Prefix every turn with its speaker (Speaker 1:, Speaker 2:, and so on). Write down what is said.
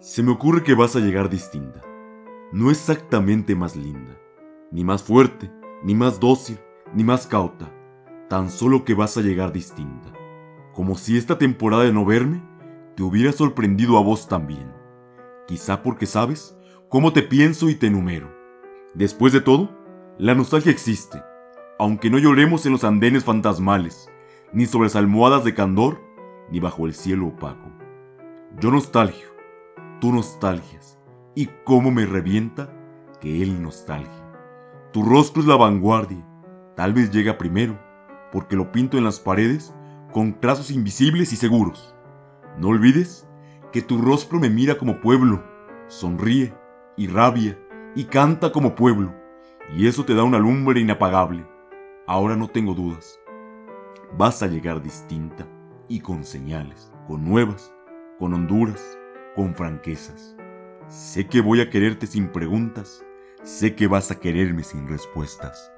Speaker 1: Se me ocurre que vas a llegar distinta. No exactamente más linda, ni más fuerte, ni más dócil, ni más cauta. Tan solo que vas a llegar distinta. Como si esta temporada de no verme te hubiera sorprendido a vos también. Quizá porque sabes cómo te pienso y te enumero. Después de todo, la nostalgia existe, aunque no lloremos en los andenes fantasmales, ni sobre las almohadas de candor, ni bajo el cielo opaco. Yo nostalgio, tú nostalgias, y cómo me revienta que él nostalgia. Tu rostro es la vanguardia, tal vez llega primero, porque lo pinto en las paredes con trazos invisibles y seguros. No olvides que tu rostro me mira como pueblo, sonríe y rabia y canta como pueblo, y eso te da una lumbre inapagable. Ahora no tengo dudas. Vas a llegar distinta y con señales, con nuevas, con honduras, con franquezas. Sé que voy a quererte sin preguntas, sé que vas a quererme sin respuestas.